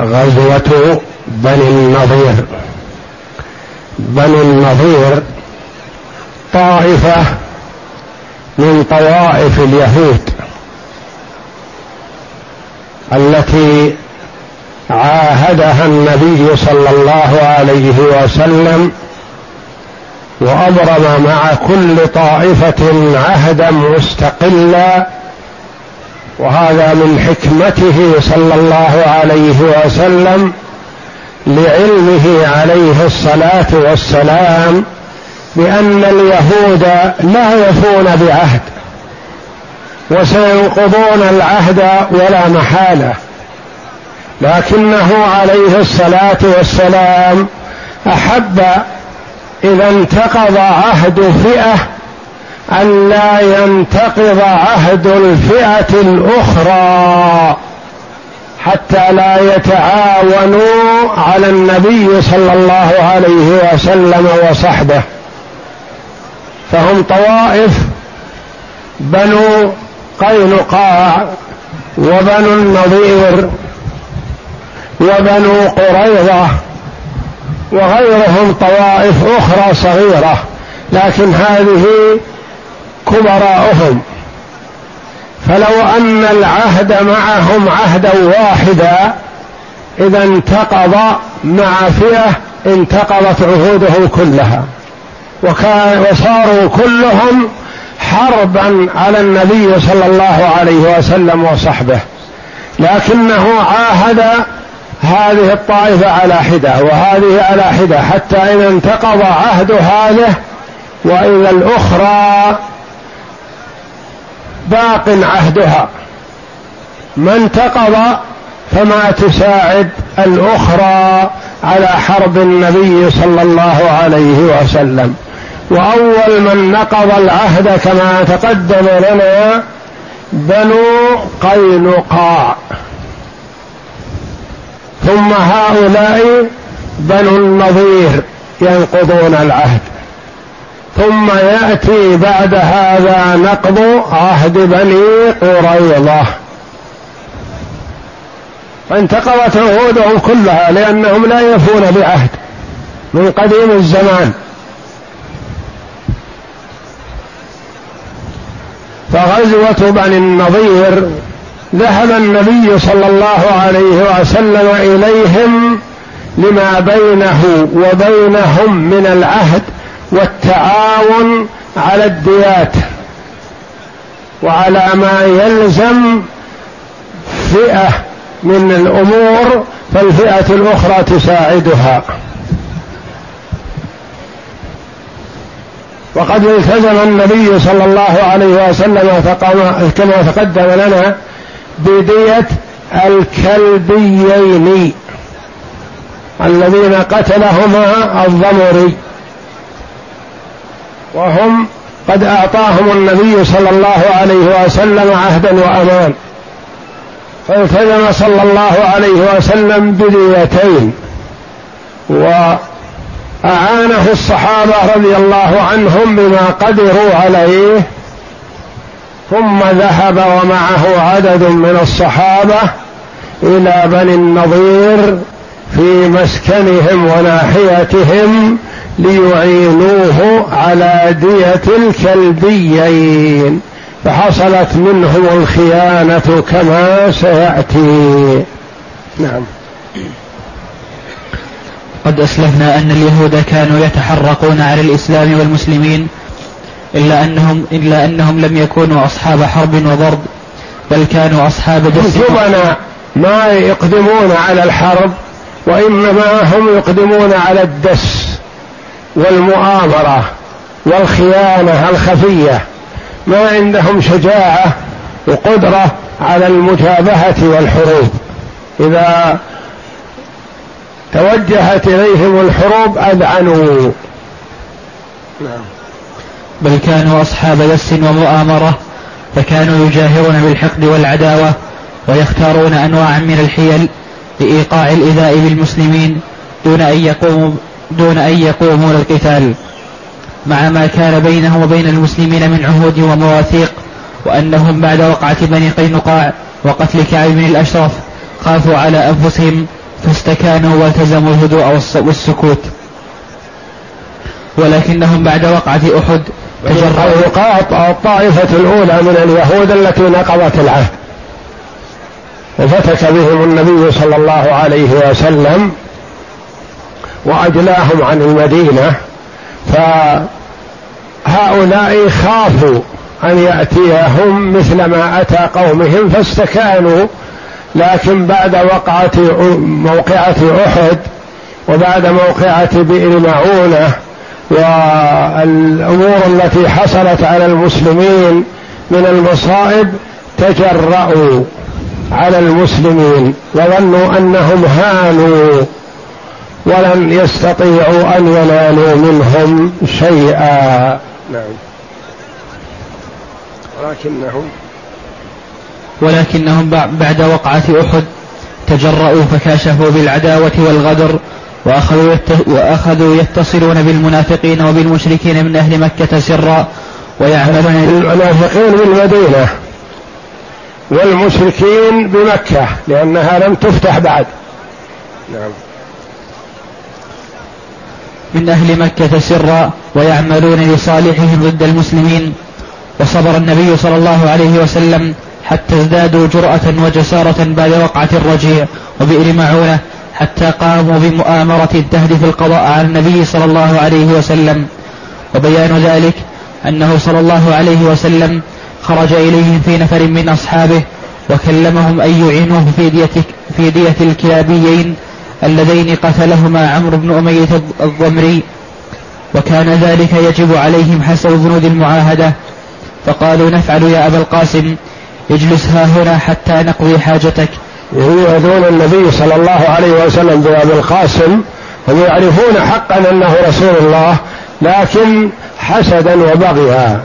غزوة بني النضير بني النضير طائفة من طوائف اليهود التي عاهدها النبي صلى الله عليه وسلم وأبرم مع كل طائفة عهدا مستقلا وهذا من حكمته صلى الله عليه وسلم لعلمه عليه الصلاة والسلام بأن اليهود لا يفون بعهد وسينقضون العهد ولا محالة لكنه عليه الصلاة والسلام أحب إذا انتقض عهد فئة أن لا ينتقض عهد الفئة الأخرى حتى لا يتعاونوا على النبي صلى الله عليه وسلم وصحبه. فهم طوائف بنو قينقاع وبنو النضير وبنو قريظة وغيرهم طوائف أخرى صغيرة لكن هذه كبراؤهم. فلو أن العهد معهم عهدا واحدا إذا انتقض مع فئه انتقضت عهودهم كلها. وكان وصاروا كلهم حربا على النبي صلى الله عليه وسلم وصحبه. لكنه عاهد هذه الطائفة على حدة وهذه على حدة حتى إذا انتقض عهد هذه وإذا الأخرى باق عهدها. ما انتقض فما تساعد الأخرى على حرب النبي صلى الله عليه وسلم. وأول من نقض العهد كما تقدم لنا بنو قينقاع. ثم هؤلاء بنو النظير ينقضون العهد. ثم يأتي بعد هذا نقض عهد بني قريظة. فانتقضت عهودهم كلها لأنهم لا يفون بعهد من قديم الزمان. فغزوة بني النضير ذهب النبي صلى الله عليه وسلم إليهم لما بينه وبينهم من العهد والتعاون على الديات وعلى ما يلزم فئة من الأمور فالفئة الأخرى تساعدها. وقد التزم النبي صلى الله عليه وسلم كما تقدم لنا بدية الكلبيين الذين قتلهما الضمري. وهم قد أعطاهم النبي صلى الله عليه وسلم عهدا وأمان. فالتزم صلى الله عليه وسلم بديتين وأعانه الصحابة رضي الله عنهم بما قدروا عليه ثم ذهب ومعه عدد من الصحابة إلى بني النضير في مسكنهم وناحيتهم ليعينوه على دية الكلبيين فحصلت منهم الخيانة كما سيأتي. نعم. قد أسلفنا أن اليهود كانوا يتحرقون على الإسلام والمسلمين إلا أنهم إلا أنهم لم يكونوا أصحاب حرب وضرب بل كانوا أصحاب دس ما يقدمون على الحرب وإنما هم يقدمون على الدس والمؤامرة والخيانة الخفية ما عندهم شجاعة وقدرة على المجابهة والحروب. إذا توجهت إليهم الحروب أذعنوا. نعم. بل كانوا أصحاب دس ومؤامرة فكانوا يجاهرون بالحقد والعداوة ويختارون أنواعا من الحيل لإيقاع الإيذاء بالمسلمين دون أن يقوموا دون أن يقوموا للقتال مع ما كان بينهم وبين المسلمين من عهود ومواثيق وأنهم بعد وقعة بني قينقاع وقتل كعب بن الأشرف خافوا على أنفسهم فاستكانوا والتزموا الهدوء والسكوت. ولكنهم بعد وقعة أحد تجرأوا الطائفة الأولى من اليهود التي نقضت العهد. وفتك بهم النبي صلى الله عليه وسلم واجلاهم عن المدينة فهؤلاء خافوا أن يأتيهم مثل ما أتى قومهم فاستكانوا لكن بعد وقعة موقعة أحد وبعد موقعة بئر معونة والأمور التي حصلت على المسلمين من المصائب تجرأوا. على المسلمين وظنوا أنهم هانوا ولم يستطيعوا أن ينالوا منهم شيئا. نعم. ولكنهم ولكنهم بعد وقعة أحد تجرؤوا فكاشفوا بالعداوة والغدر وأخذوا, وأخذوا يتصلون بالمنافقين وبالمشركين من أهل مكة سرا ويعملون المنافقين بالمدينة. والمشركين بمكة لأنها لم تفتح بعد. نعم. من أهل مكة سرا ويعملون لصالحهم ضد المسلمين وصبر النبي صلى الله عليه وسلم حتى ازدادوا جرأة وجسارة بعد وقعة الرجيع وبئر معونة حتى قاموا بمؤامرة تهدف القضاء على النبي صلى الله عليه وسلم. وبيان ذلك أنه صلى الله عليه وسلم خرج إليهم في نفر من أصحابه وكلمهم أن يعينوه في دية, في دية الكلابيين اللذين قتلهما عمرو بن أمية الضمري. وكان ذلك يجب عليهم حسب بنود المعاهدة. فقالوا نفعل يا أبا القاسم اجلس ها هنا حتى نقضي حاجتك. يؤذون النبي صلى الله عليه وسلم بأبي القاسم هم يعرفون حقا أنه رسول الله لكن حسدا وبغيا.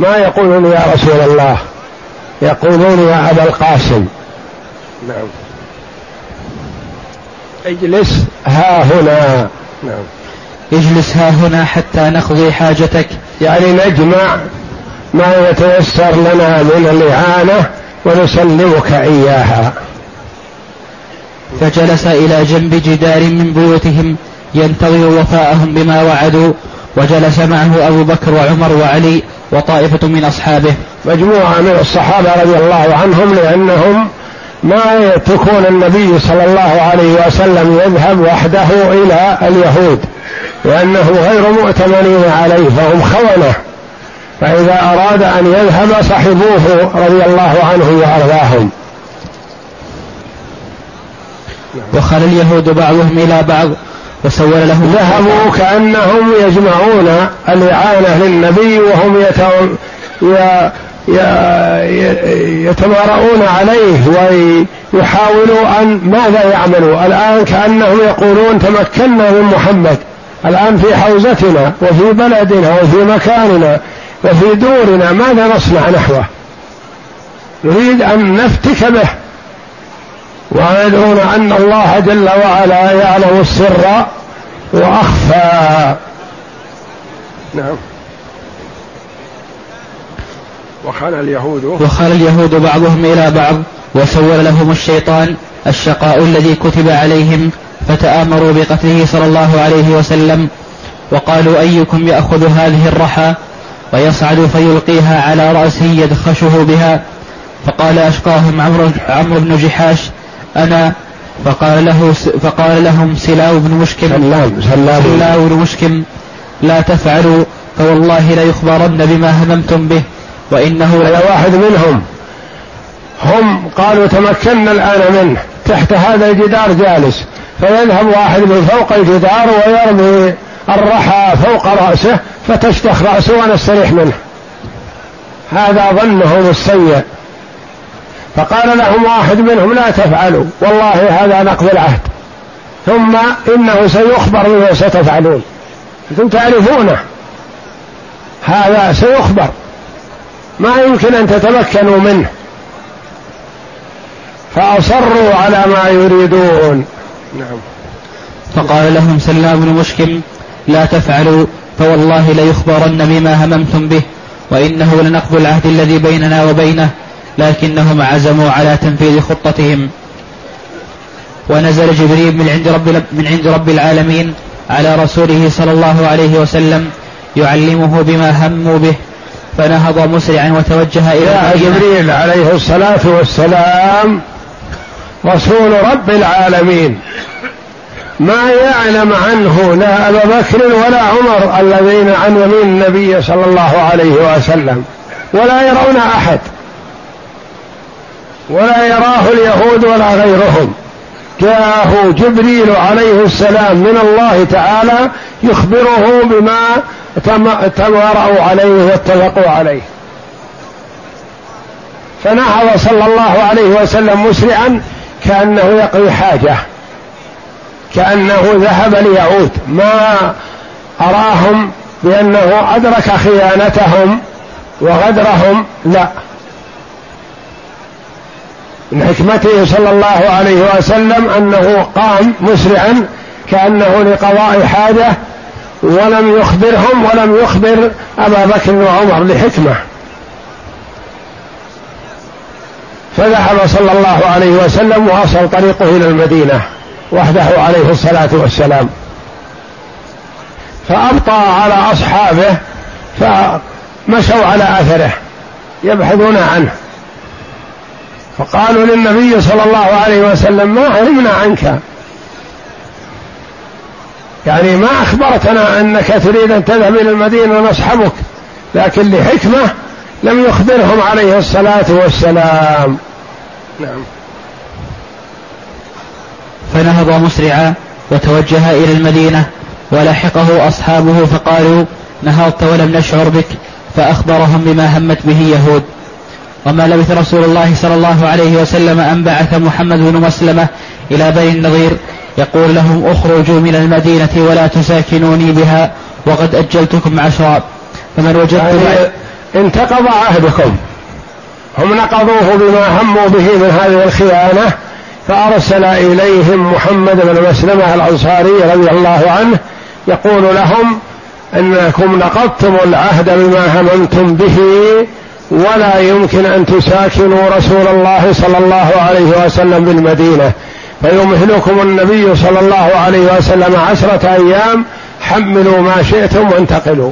ما يقولون يا رسول الله؟ يقولون يا أبا القاسم. نعم. اجلس ها هنا. نعم. اجلس ها هنا حتى نقضي حاجتك. يعني نجمع ما يتيسر لنا من الإعانة ونسلمك إياها. فجلس إلى جنب جدار من بيوتهم ينتظر وفاءهم بما وعدوا وجلس معه أبو بكر وعمر وعلي وطائفة من أصحابه. مجموعة من الصحابة رضي الله عنهم لأنهم ما يتركون النبي صلى الله عليه وسلم يذهب وحده إلى اليهود لأنه غير مؤتمنين عليه فهم خونة. فإذا أراد أن يذهب صحبوه رضي الله عنه وأرضاهم. وخل اليهود بعضهم إلى بعض. وسول لهم ذهبوا كأنهم يجمعون الإعانة للنبي وهم يتمارؤون عليه ويحاولوا أن ماذا يعملوا؟ الآن كأنهم يقولون تمكنا من محمد. الآن في حوزتنا وفي بلدنا وفي مكاننا وفي دورنا ماذا نصنع نحوه؟ نريد أن نفتك به. ويدعون أن الله جل وعلا يعلم السر وأخفى. نعم. وخال اليهود. وخال اليهود بعضهم إلى بعض وسول لهم الشيطان الشقاء الذي كتب عليهم فتآمروا بقتله صلى الله عليه وسلم وقالوا أيكم يأخذ هذه الرحى ويصعد فيلقيها على رأسه يدخشه بها فقال أشقاهم عمرو عمرو بن جحاش أنا فقال له فقال لهم سلاو بن مشكم سلاو بن مشكم لا تفعلوا فوالله ليخبرن بما هممتم به وإنه هذا واحد منهم. هم قالوا تمكنا الآن منه تحت هذا الجدار جالس فيذهب واحد من فوق الجدار ويرمي الرحى فوق رأسه فتشتخ رأسه ونستريح منه. هذا ظنهم السيء. فقال لهم واحد منهم لا تفعلوا والله هذا نقض العهد. ثم إنه سيخبر بما ستفعلون أنتم تعرفونه. هذا سيخبر. ما يمكن أن تتمكنوا منه. فأصروا على ما يريدون. نعم. فقال لهم سلام بن مشكم لا تفعلوا فوالله ليخبرن بما هممتم به وإنه لنقض العهد الذي بيننا وبينه. لكنهم عزموا على تنفيذ خطتهم. ونزل جبريل من عند رب من عند رب العالمين على رسوله صلى الله عليه وسلم يعلمه بما هموا به. فنهض مسرعا وتوجه إلى جبريل عليه الصلاة والسلام رسول رب العالمين. ما يعلم عنه لا أبا بكر ولا عمر الذين عن يمين النبي صلى الله عليه وسلم ولا يرون أحد. ولا يراه اليهود ولا غيرهم. جاءه جبريل عليه السلام من الله تعالى يخبره بما تمارأوا عليه واتفقوا عليه. فنهض صلى الله عليه وسلم مسرعا كأنه يقضي حاجة كأنه ذهب ليعود. ما أراهم بأنه أدرك خيانتهم وغدرهم لا. من حكمته صلى الله عليه وسلم أنه قام مسرعا كأنه لقضاء حاجة ولم يخبرهم ولم يخبر أبا بكر وعمر لحكمه فذهب صلى الله عليه وسلم واصل طريقه إلى المدينة وحده عليه الصلاة والسلام. فابطا على أصحابه فمشوا على أثره يبحثون عنه. فقالوا للنبي صلى الله عليه وسلم ما علمنا عنك. يعني ما أخبرتنا أنك تريد أن تذهب إلى المدينة ونصحبك لكن لحكمة لم يخبرهم عليه الصلاة والسلام. نعم. فنهض مسرعا وتوجه إلى المدينة ولحقه أصحابه فقالوا نهضت ولم نشعر بك فأخبرهم بما همت به يهود. وما لبث رسول الله صلى الله عليه وسلم أن بعث محمد بن مسلمة إلى بني النضير يقول لهم اخرجوا من المدينة ولا تساكنوني بها وقد أجلتكم عشرا فمن وجدت يعني انتقض عهدكم. هم نقضوه بما هموا به من هذه الخيانة فأرسل إليهم محمد بن مسلمة الأنصاري رضي الله عنه يقول لهم إنكم نقضتم العهد بما هممتم به ولا يمكن أن تساكنوا رسول الله صلى الله عليه وسلم بالمدينة. فيمهلكم النبي صلى الله عليه وسلم عشرة أيام حملوا ما شئتم وانتقلوا.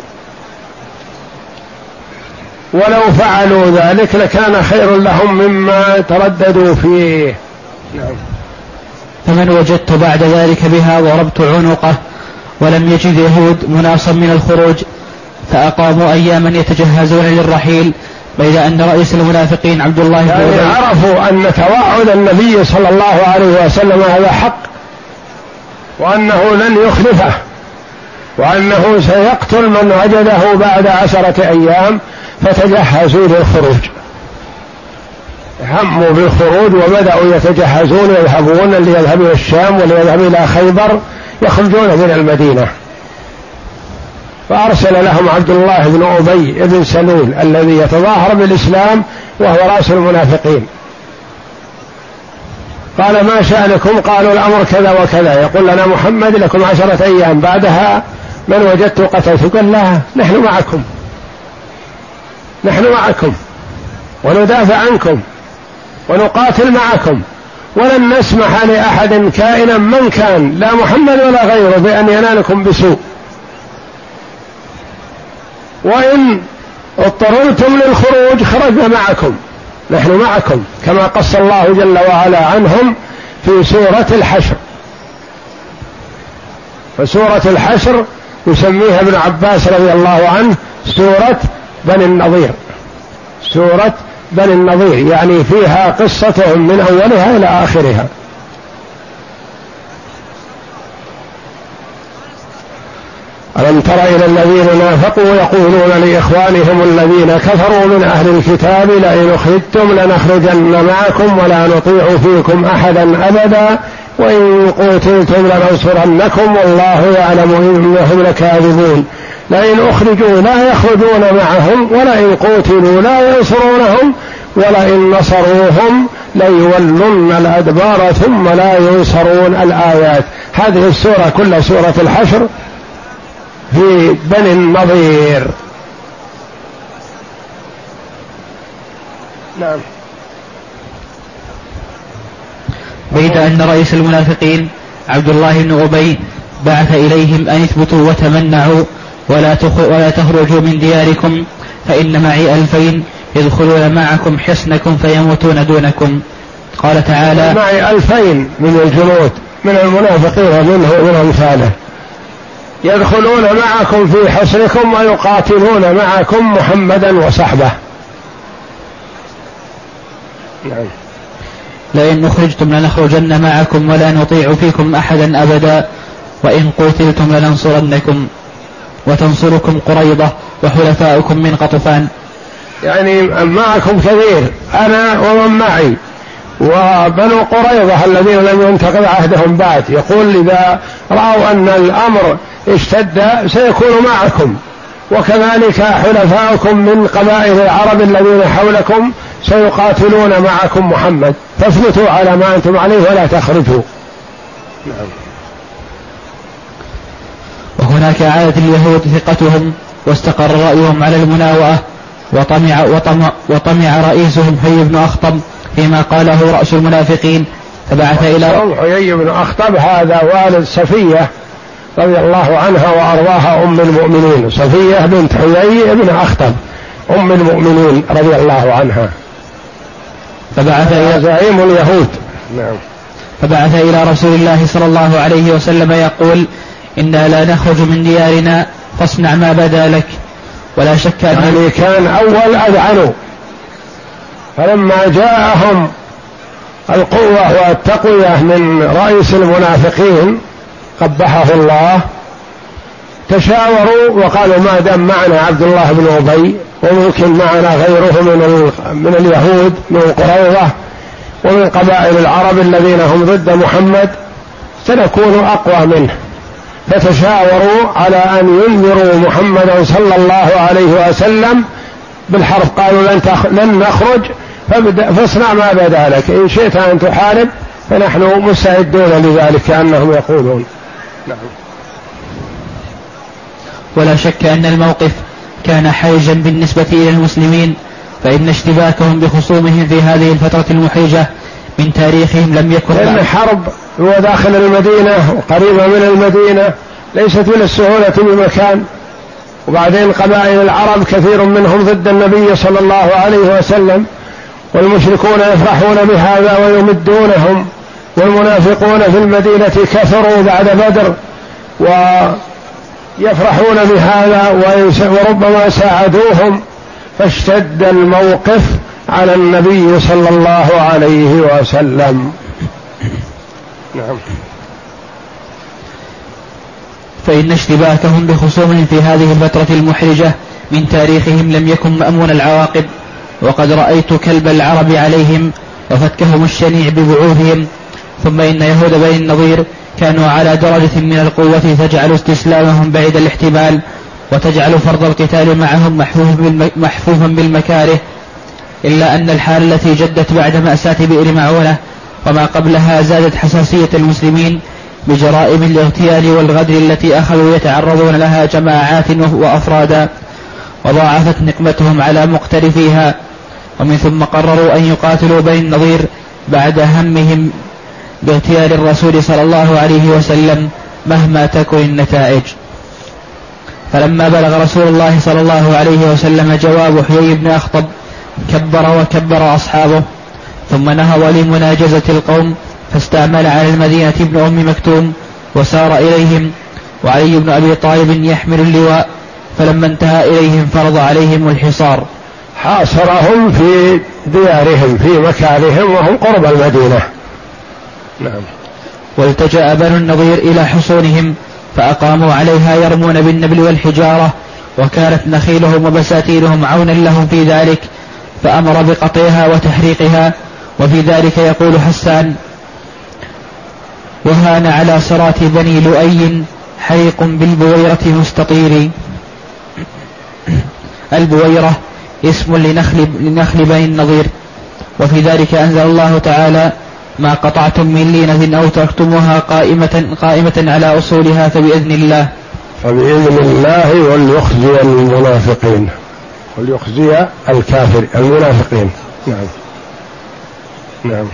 ولو فعلوا ذلك لكان خير لهم مما ترددوا فيه. نعم. فمن وجدت بعد ذلك بها ضربت عنقه ولم يجد يهود مناصا من الخروج فأقاموا أياما يتجهزون للرحيل بين أن رئيس المنافقين عبد الله بن يعني عرفوا أن توعد النبي صلى الله عليه وسلم هذا حق وأنه لن يخلفه وأنه سيقتل من وجده بعد عشرة أيام فتجهزوا للخروج. هموا بالخروج وبدأوا يتجهزون يذهبون إلى الشام يذهب إلى خيبر يخرجون من المدينة. فأرسل لهم عبد الله بن أبي بن سلول الذي يتظاهر بالإسلام وهو رأس المنافقين. قال ما شأنكم؟ قالوا الأمر كذا وكذا. يقول لنا محمد لكم عشرة أيام. بعدها من وجدت قتلت قال لا نحن معكم. نحن معكم. وندافع عنكم. ونقاتل معكم. ولن نسمح لأحد كائنا من كان لا محمد ولا غيره بأن ينالكم بسوء. وإن اضطررتم للخروج خرجنا معكم. نحن معكم كما قص الله جل وعلا عنهم في سورة الحشر. فسورة الحشر يسميها ابن عباس رضي الله عنه سورة بني النظير. سورة بني النظير يعني فيها قصتهم من أولها إلى آخرها. ألم تر إلى الذين نافقوا يقولون لإخوانهم الذين كفروا من أهل الكتاب لئن أخرجتم لنخرجن معكم ولا نطيع فيكم أحدا أبدا وإن قتلتم لننصرنكم والله يعلم إنهم لكاذبون لئن أخرجوا لا يخرجون معهم ولئن قتلوا لا ينصرونهم ولئن نصروهم ليولن الأدبار ثم لا ينصرون الآيات. هذه السورة كل سورة الحشر. في بني النظير. نعم. بيد أن رئيس المنافقين عبد الله بن أبي بعث إليهم أن اثبتوا وتمنعوا ولا ولا تخرجوا من دياركم فإن معي ألفين يدخلون معكم حصنكم فيموتون دونكم. قال تعالى معي ألفين من الجنود من المنافقين منه ومن أمثاله. يدخلون معكم في حصنكم ويقاتلون معكم محمدا وصحبه. نعم لئن أخرجتم لنخرجن معكم ولا نطيع فيكم أحدا أبدا وإن قتلتم لننصرنكم وتنصركم قريضة وحلفاؤكم من قطفان. يعني معكم كثير أنا ومن معي وبنو قريظة الذين لم ينتقض عهدهم بعد. يقول إذا رأوا أن الأمر اشتد سيكون معكم. وكذلك حلفاؤكم من قبائل العرب الذين حولكم سيقاتلون معكم محمد. فاثبتوا على ما أنتم عليه ولا تخرجوا. نعم. وهناك عادت اليهود ثقتهم واستقر رأيهم على المناوئة وطمع, وطمع, وطمع رئيسهم حي بن أخطب فيما قاله رأس المنافقين. فبعث إلى حيي بن أخطب هذا والد صفية. رضي الله عنها وأرضاها أم المؤمنين. صفية بنت حيي بن أخطب أم المؤمنين رضي الله عنها. فبعث إلى زعيم اليهود. نعم. فبعث إلى رسول الله صلى الله عليه وسلم يقول إنا لا نخرج من ديارنا فاصنع ما بدا لك. ولا شك أن يعني كان أول أذعنوا. فلما جاءهم القوة والتقوية من رئيس المنافقين قبحه الله تشاوروا وقالوا ما دام معنا عبد الله بن أبي وممكن معنا غيره من من اليهود من قريظة ومن قبائل العرب الذين هم ضد محمد سنكون أقوى منه. فتشاوروا على أن ينذروا محمدا صلى الله عليه وسلم بالحرف قالوا لن, لن نخرج فاصنع ما بدا لك. إن شئت أن تحارب فنحن مستعدون لذلك كأنهم يقولون. نعم. ولا شك أن الموقف كان حرجا بالنسبة إلى المسلمين فإن اشتباكهم بخصومهم في هذه الفترة المحرجة من تاريخهم لم يكن لأن الحرب هو داخل المدينة وقريبة من المدينة ليست من السهولة بمكان وبعدين قبائل العرب كثير منهم ضد النبي صلى الله عليه وسلم والمشركون يفرحون بهذا ويمدونهم. والمنافقون في المدينة كثروا بعد بدر ويفرحون بهذا وربما ساعدوهم فاشتد الموقف على النبي صلى الله عليه وسلم. نعم. فإن اشتباكهم بخصومهم في هذه الفترة المحرجة من تاريخهم لم يكن مأمون العواقب وقد رأيت كلب العرب عليهم وفتكهم الشنيع ببعوثهم ثم إن يهود بني النضير كانوا على درجة من القوة تجعل استسلامهم بعيد الاحتمال وتجعل فرض القتال معهم محفوفا بالمكاره إلا أن الحال التي جدت بعد مأساة بئر معونة وما قبلها زادت حساسية المسلمين بجرائم الاغتيال والغدر التي أخذوا يتعرضون لها جماعات وأفرادا وضاعفت نقمتهم على مقترفيها ومن ثم قرروا أن يقاتلوا بني النظير بعد همهم باغتيال الرسول صلى الله عليه وسلم مهما تكن النتائج. فلما بلغ رسول الله صلى الله عليه وسلم جواب حيي بن أخطب كبر وكبر أصحابه ثم نهض لمناجزة القوم فاستعمل على المدينة ابن أم مكتوم وسار إليهم وعلي بن أبي طالب يحمل اللواء فلما انتهى إليهم فرض عليهم الحصار. حاصرهم في ديارهم في مكانهم وهم قرب المدينة. نعم. والتجأ بنو النضير إلى حصونهم فأقاموا عليها يرمون بالنبل والحجارة وكانت نخيلهم وبساتينهم عونا لهم في ذلك فأمر بقطعها وتحريقها وفي ذلك يقول حسان وهان على صراط بني لؤي حريق بالبويرة مستطير. البويرة اسم لنخل, لنخل بني النضير وفي ذلك أنزل الله تعالى ما قطعتم من لينة أو تركتموها قائمة, قائمة على أصولها فبإذن الله. فبإذن الله وليخزي المنافقين. وليخزي الكافر المنافقين. نعم. نعم.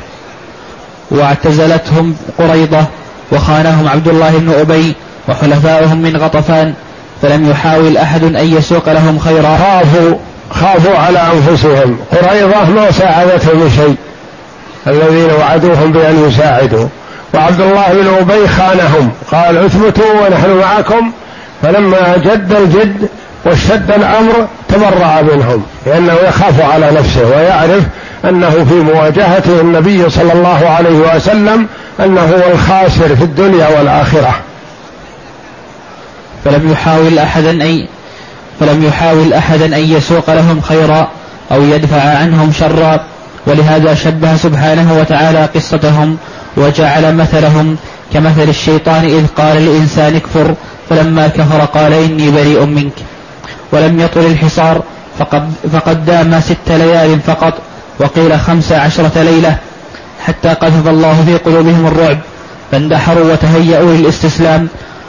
واعتزلتهم قريضة وخانهم عبد الله بن أبي وحلفائهم من غطفان فلم يحاول أحد أن يسوق لهم خيرا. خافوا خافوا على أنفسهم. قريضة ما ساعدتهم شيء. الذين وعدوهم بأن يساعدوا. وعبد الله بن أبي خانهم. قال اثبتوا ونحن معكم. فلما جد الجد واشتد الأمر تبرأ منهم. لأنه يخاف على نفسه ويعرف أنه في مواجهته النبي صلى الله عليه وسلم أنه هو الخاسر في الدنيا والآخرة. فلم يحاول أحدا أن فلم يحاول أحدا أن يسوق لهم خيرا أو يدفع عنهم شرا ولهذا شبه سبحانه وتعالى قصتهم وجعل مثلهم كمثل الشيطان إذ قال للإنسان اكفر فلما كفر قال إني بريء منك. ولم يطل الحصار فقد, فقد دام ست ليال فقط وقيل خمس عشرة ليلة حتى قذف الله في قلوبهم الرعب فاندحروا وتهيأوا للاستسلام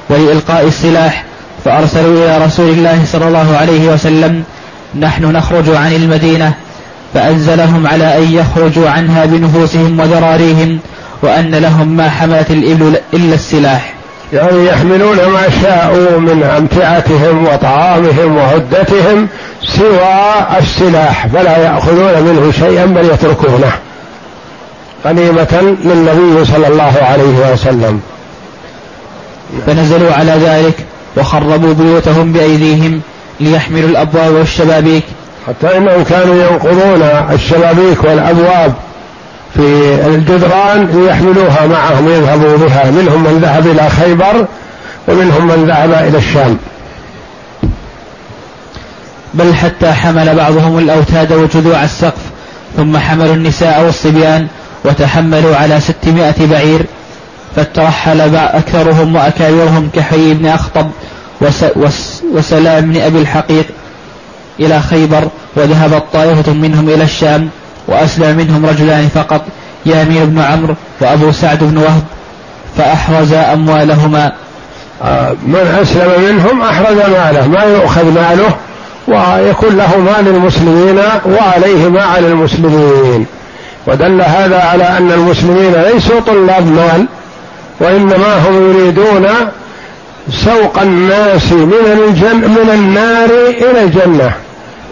ولإلقاء السلاح فأرسلوا إلى رسول الله صلى الله عليه وسلم. نحن نخرج عن المدينة فأنزلهم على أن يخرجوا عنها بنفوسهم وذراريهم وأن لهم ما حملت الإبل إلا السلاح. يعني يحملون ما شاءوا من أمتعتهم وطعامهم وعدتهم سوى السلاح فلا يأخذون منه شيئا بل يتركونه. غنيمة للنبي صلى الله عليه وسلم. فنزلوا على ذلك وخربوا بيوتهم بأيديهم ليحملوا الأبواب والشبابيك حتى إنهم كانوا ينقضون الشبابيك والأبواب في الجدران ليحملوها معهم يذهبوا بها. منهم من ذهب إلى خيبر ومنهم من ذهب إلى الشام. بل حتى حمل بعضهم الأوتاد وجذوع السقف ثم حملوا النساء والصبيان وتحملوا على ستمائة بعير فترحل أكثرهم وأكابرهم كحي بن أخطب وسلام بن أبي الحقيق إلى خيبر وذهبت طائفة منهم إلى الشام وأسلم منهم رجلان فقط يامين بن عمرو وأبو سعد بن وهب فأحرز أموالهما. آه، من أسلم منهم أحرز ماله ما يؤخذ ماله ويكون له مال المسلمين وعليه ما على المسلمين. ودل هذا على أن المسلمين ليسوا طلاب مال وإنما هم يريدون سوق الناس من الجن من النار إلى الجنة.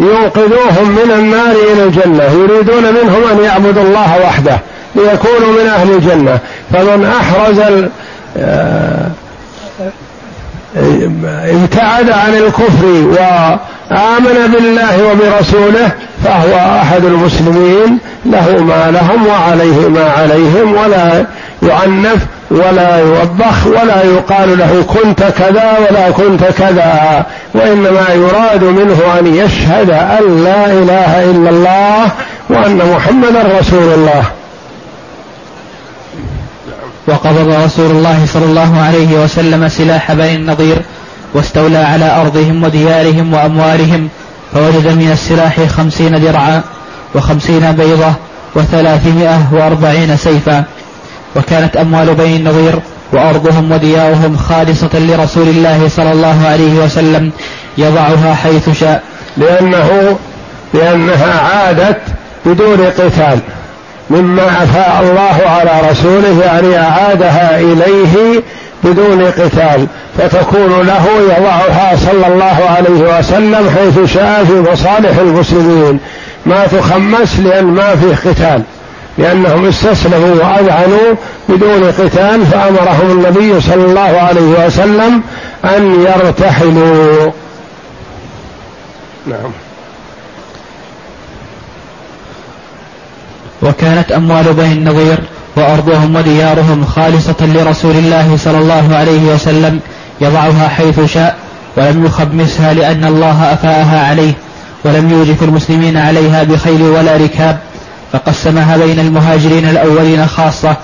ينقذوهم من النار إلى الجنة يريدون منهم أن يعبدوا الله وحده ليكونوا من أهل الجنة. فمن أحرز آه، ابتعد عن الكفر وآمن بالله وبرسوله فهو أحد المسلمين له ما لهم وعليه ما عليهم ولا يعنف ولا يوبخ ولا يقال له كنت كذا ولا كنت كذا وإنما يراد منه أن يشهد أن لا إله إلا الله وأن محمدا رسول الله. وقبض رسول الله صلى الله عليه وسلم سلاح بني النضير واستولى على أرضهم وديارهم وأموالهم فوجد من السلاح خمسين درعا وخمسين بيضة وثلاثمائة وأربعين سيفا. وكانت أموال بني النضير وأرضهم وديارهم خالصة لرسول الله صلى الله عليه وسلم يضعها حيث شاء. لأنه لأنها عادت بدون قتال. مما أفاء الله على رسوله يعني أعادها إليه بدون قتال. فتكون له يضعها صلى الله عليه وسلم حيث شاء في مصالح المسلمين. ما تخمس لأن ما فيه قتال. لأنهم استسلموا وأذعنوا بدون قتال فأمرهم النبي صلى الله عليه وسلم أن يرتحلوا. نعم. وكانت أموال بني النظير وأرضهم وديارهم خالصة لرسول الله صلى الله عليه وسلم يضعها حيث شاء ولم يخمسها لأن الله أفاءها عليه ولم يوجف المسلمين عليها بخيل ولا ركاب. فقسمها بين المهاجرين الأولين خاصة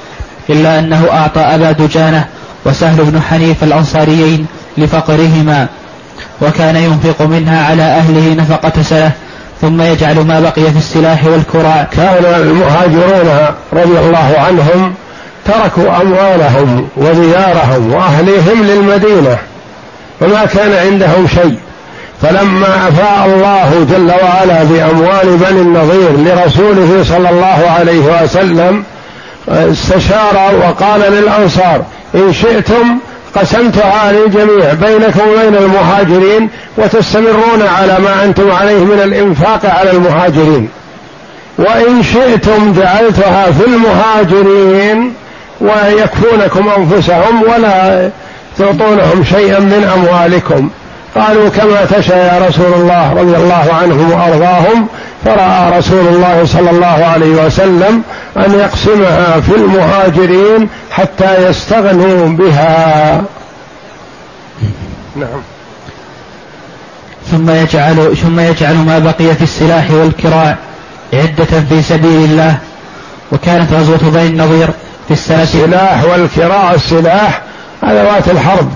إلا أنه أعطى أبا دجانة وسهل بن حنيف الأنصاريين لفقرهما وكان ينفق منها على أهله نفقة سنة ثم يجعل ما بقي في السلاح والكراع كان المهاجرون رضي الله عنهم تركوا أموالهم وديارهم وأهليهم للمدينة وما كان عندهم شيء. فلما أفاء الله جل وعلا بأموال بني النضير لرسوله صلى الله عليه وسلم استشار وقال للأنصار إن شئتم قسمتها للجميع بينكم وبين المهاجرين وتستمرون على ما أنتم عليه من الإنفاق على المهاجرين. وإن شئتم جعلتها في المهاجرين ويكفونكم أنفسهم ولا تعطونهم شيئا من أموالكم. قالوا كما تشاء يا رسول الله رضي الله عنهم وأرضاهم فرأى رسول الله صلى الله عليه وسلم أن يقسمها في المهاجرين حتى يستغنوا بها. نعم. ثم يجعل ثم يجعل ما بقي في السلاح والكراع عدة في سبيل الله. وكانت غزوة بني النضير في السنة السلاح والكراع السلاح أدوات الحرب.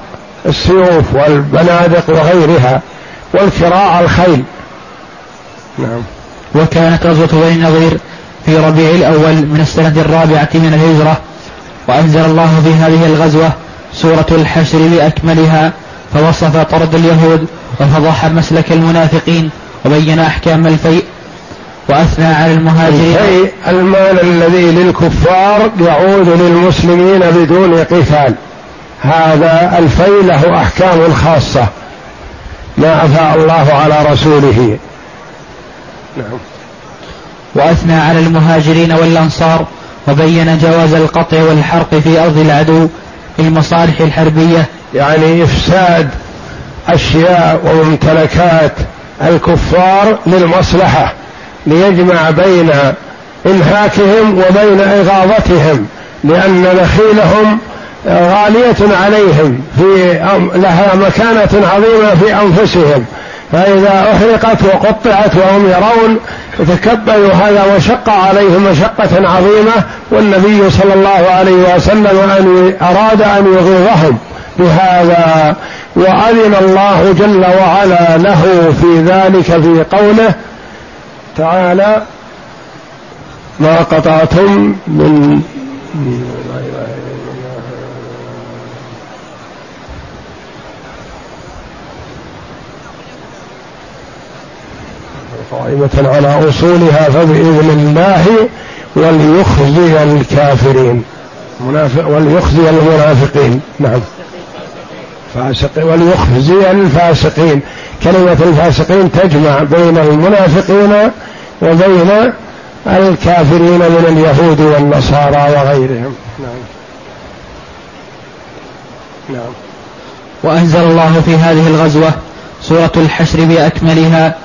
السيوف والبنادق وغيرها والكراع الخيل. نعم. وكانت غزوة بني النضير في ربيع الأول من السنة الرابعة من الهجرة وأنزل الله في هذه الغزوة سورة الحشر بأكملها فوصف طرد اليهود وفضح مسلك المنافقين وبين أحكام الفيء وأثنى على المهاجرين. الفيء المال الذي للكفار يعود للمسلمين بدون قتال هذا الفيء له أحكام خاصة. ما أفاء الله على رسوله. نعم. وأثنى على المهاجرين والأنصار وبين جواز القطع والحرق في أرض العدو في المصالح الحربية. يعني إفساد أشياء وممتلكات الكفار للمصلحة ليجمع بين انهاكهم وبين إغاظتهم لأن نخيلهم غالية عليهم في لها مكانة عظيمة في أنفسهم. فإذا أحرقت وقطعت وهم يرون تكبلوا هذا وشق عليهم مشقة عظيمة والنبي صلى الله عليه وسلم أن أراد أن يغيظهم بهذا. وأذن الله جل وعلا له في ذلك في قوله تعالى ما قطعتم من قائمة على أصولها فبإذن الله وليخزي الكافرين. وليخزي المنافقين. نعم. فاسق وليخزي الفاسقين. كلمة الفاسقين تجمع بين المنافقين وبين الكافرين من اليهود والنصارى وغيرهم. نعم. نعم. وأنزل الله في هذه الغزوة سورة الحشر بأكملها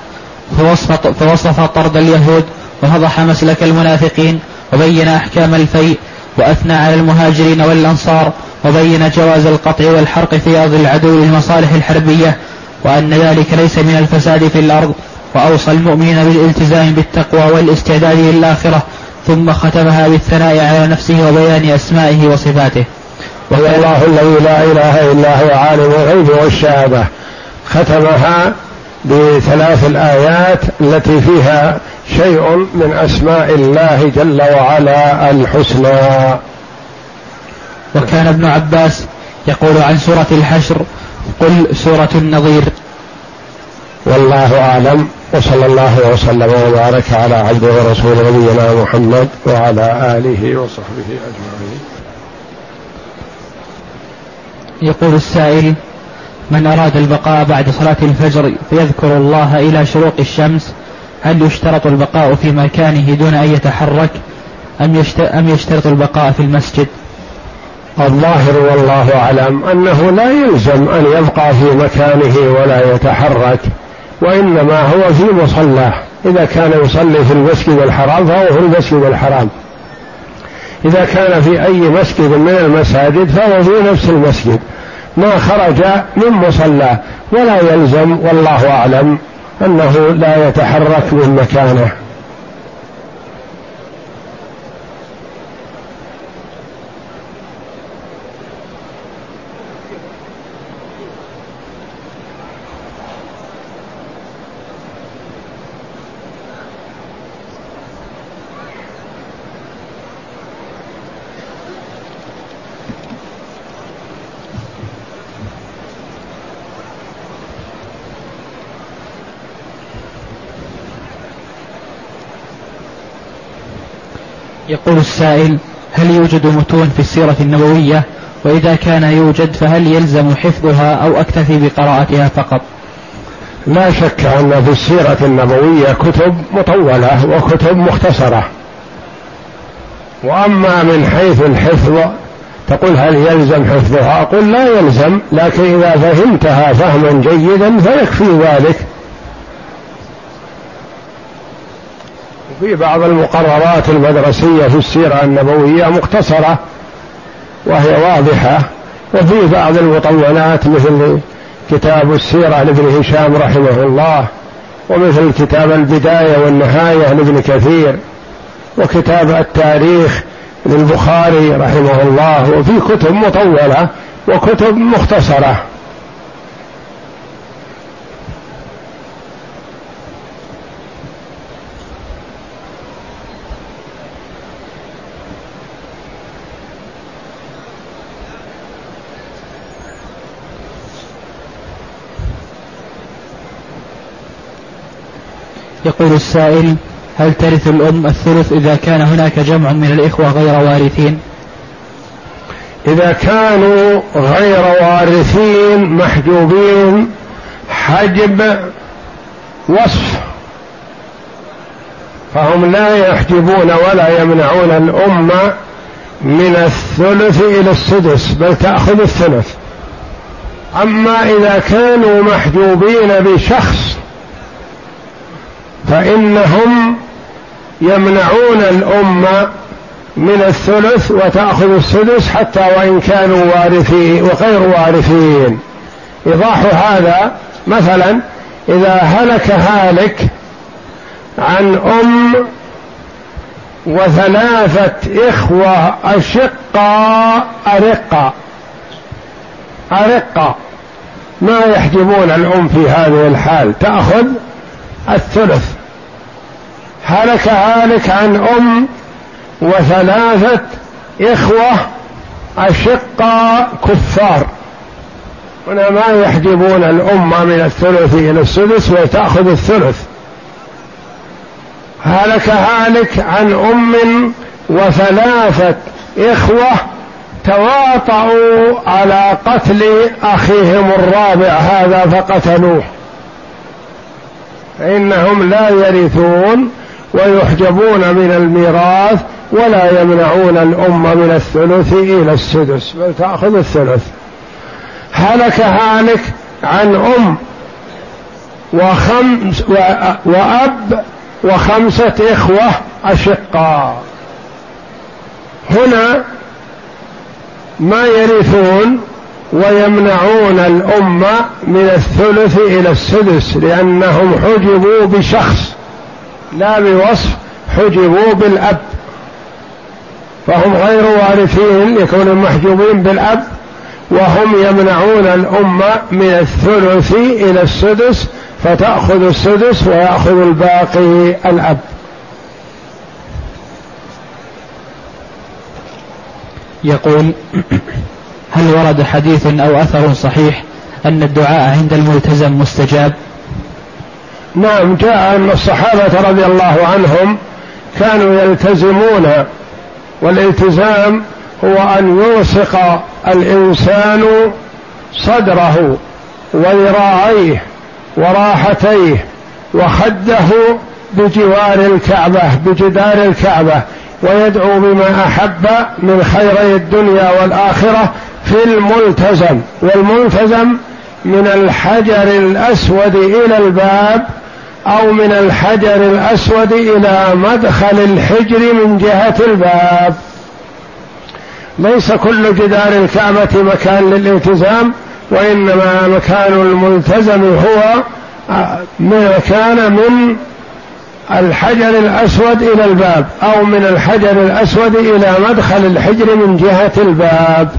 فوصف, فوصف طرد اليهود وفضح مسلك المنافقين وبين أحكام الفيء وأثنى على المهاجرين والأنصار وبين جواز القطع والحرق في أرض العدو للمصالح الحربية وأن ذلك ليس من الفساد في الأرض وأوصى المؤمنين بالالتزام بالتقوى والاستعداد للآخرة ثم ختمها بالثناء على نفسه وبيان أسمائه وصفاته. وهو الله الذي لا إله إلا هو عالم الغيب والشهادة. ختمها بثلاث الآيات التي فيها شيء من أسماء الله جل وعلا الحسنى. وكان ابن عباس يقول عن سورة الحشر قل سورة النظير. والله أعلم وصلى الله وسلم وبارك على عبده ورسول نبينا محمد وعلى آله وصحبه أجمعين. يقول السائل من أراد البقاء بعد صلاة الفجر فيذكر الله إلى شروق الشمس. هل يشترط البقاء في مكانه دون أن يتحرك؟ أم, يشترط البقاء في المسجد؟ الظاهر والله أعلم أنه لا يلزم أن يبقى في مكانه ولا يتحرك وإنما هو في مصلاه إذا كان يصلي في المسجد الحرام فهو في المسجد الحرام. إذا كان في أي مسجد من المساجد فهو في نفس المسجد. ما خرج من مصلاه ولا يلزم والله أعلم أنه لا يتحرك من مكانه. يقول السائل هل يوجد متون في السيرة النبوية؟ وإذا كان يوجد فهل يلزم حفظها أو أكتفي بقراءتها فقط؟ لا شك أن في السيرة النبوية كتب مطولة وكتب مختصرة. وأما من حيث الحفظ تقول هل يلزم حفظها؟ أقول لا يلزم لكن إذا فهمتها فهما جيدا فيكفي ذلك. وفي بعض المقررات المدرسية في السيرة النبوية مختصرة وهي واضحة. وفي بعض المطولات مثل كتاب السيرة لابن هشام رحمه الله ومثل كتاب البداية والنهاية لابن كثير وكتاب التاريخ للبخاري رحمه الله. وفي كتب مطولة وكتب مختصرة. يقول السائل هل ترث الأم الثلث إذا كان هناك جمع من الإخوة غير وارثين؟ إذا كانوا غير وارثين محجوبين حجب وصف. فهم لا يحجبون ولا يمنعون الأم من الثلث إلى السدس بل تأخذ الثلث. أما إذا كانوا محجوبين بشخص فإنهم يمنعون الأمة من الثلث وتأخذ السدس حتى وإن كانوا وارثين وغير وارثين. إيضاح هذا مثلا إذا هلك هالك عن أم وثلاثة إخوة أشقاء أرقة أرقة ما يحجبون الأم في هذه الحال. تأخذ الثلث. هلك هالك عن أم وثلاثة إخوة أشقاء كفار. هنا ما يحجبون الأمة من الثلث إلى السدس وتأخذ الثلث. هلك هالك عن أم وثلاثة إخوة تواطؤوا على قتل أخيهم الرابع هذا فقتلوه. فإنهم لا يرثون ويحجبون من الميراث ولا يمنعون الأم من الثلث إلى السدس. بل تأخذ الثلث. هلك هالك عن أم وخمس وأب وخمسة إخوة أشقاء. هنا ما يرثون ويمنعون الأمة من الثلث إلى السدس لأنهم حجبوا بشخص. لا بوصف حجبوا بالأب. فهم غير وارثين يكونوا محجوبين بالأب وهم يمنعون الأمة من الثلث إلى السدس فتأخذ السدس ويأخذ الباقي الأب. يقول هل ورد حديث أو أثر صحيح أن الدعاء عند الملتزم مستجاب؟ نعم جاء أن الصحابة رضي الله عنهم كانوا يلتزمون والالتزام هو أن يلصق الإنسان صدره وذراعيه وراحتيه وخده بجوار الكعبة بجدار الكعبة ويدعو بما أحب من خيري الدنيا والآخرة في الملتزم والملتزم من الحجر الأسود إلى الباب أو من الحجر الأسود إلى مدخل الحجر من جهة الباب. ليس كل جدار الكعبة مكان للالتزام وإنما مكان الملتزم هو مكان من الحجر الأسود إلى الباب أو من الحجر الأسود إلى مدخل الحجر من جهة الباب.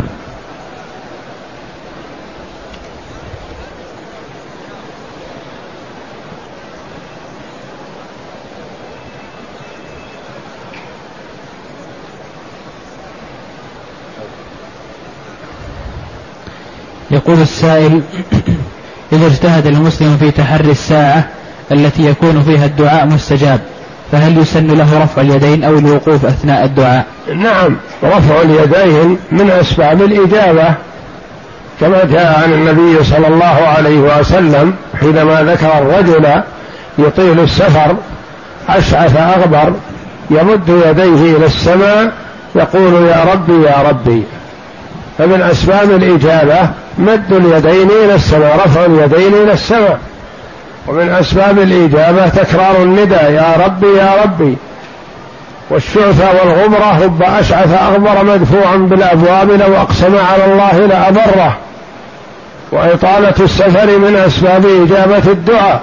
يقول السائل إذا اجتهد المسلم في تحري الساعة التي يكون فيها الدعاء مستجاب فهل يسن له رفع اليدين أو الوقوف أثناء الدعاء؟ نعم رفع اليدين من أسباب الإجابة كما جاء عن النبي صلى الله عليه وسلم حينما ذكر الرجل يطيل السفر أشعث أغبر يمد يديه إلى السماء يقول يا ربي يا ربي. فمن أسباب الإجابة مد اليدين إلى السماء رفع اليدين إلى السماء. ومن أسباب الإجابة تكرار النداء يا ربي يا ربي. والشعث والغبرة رب أشعث أغبر مدفوعا بالأبواب لو أقسم على الله لأبره. وإطالة السفر من أسباب إجابة الدعاء.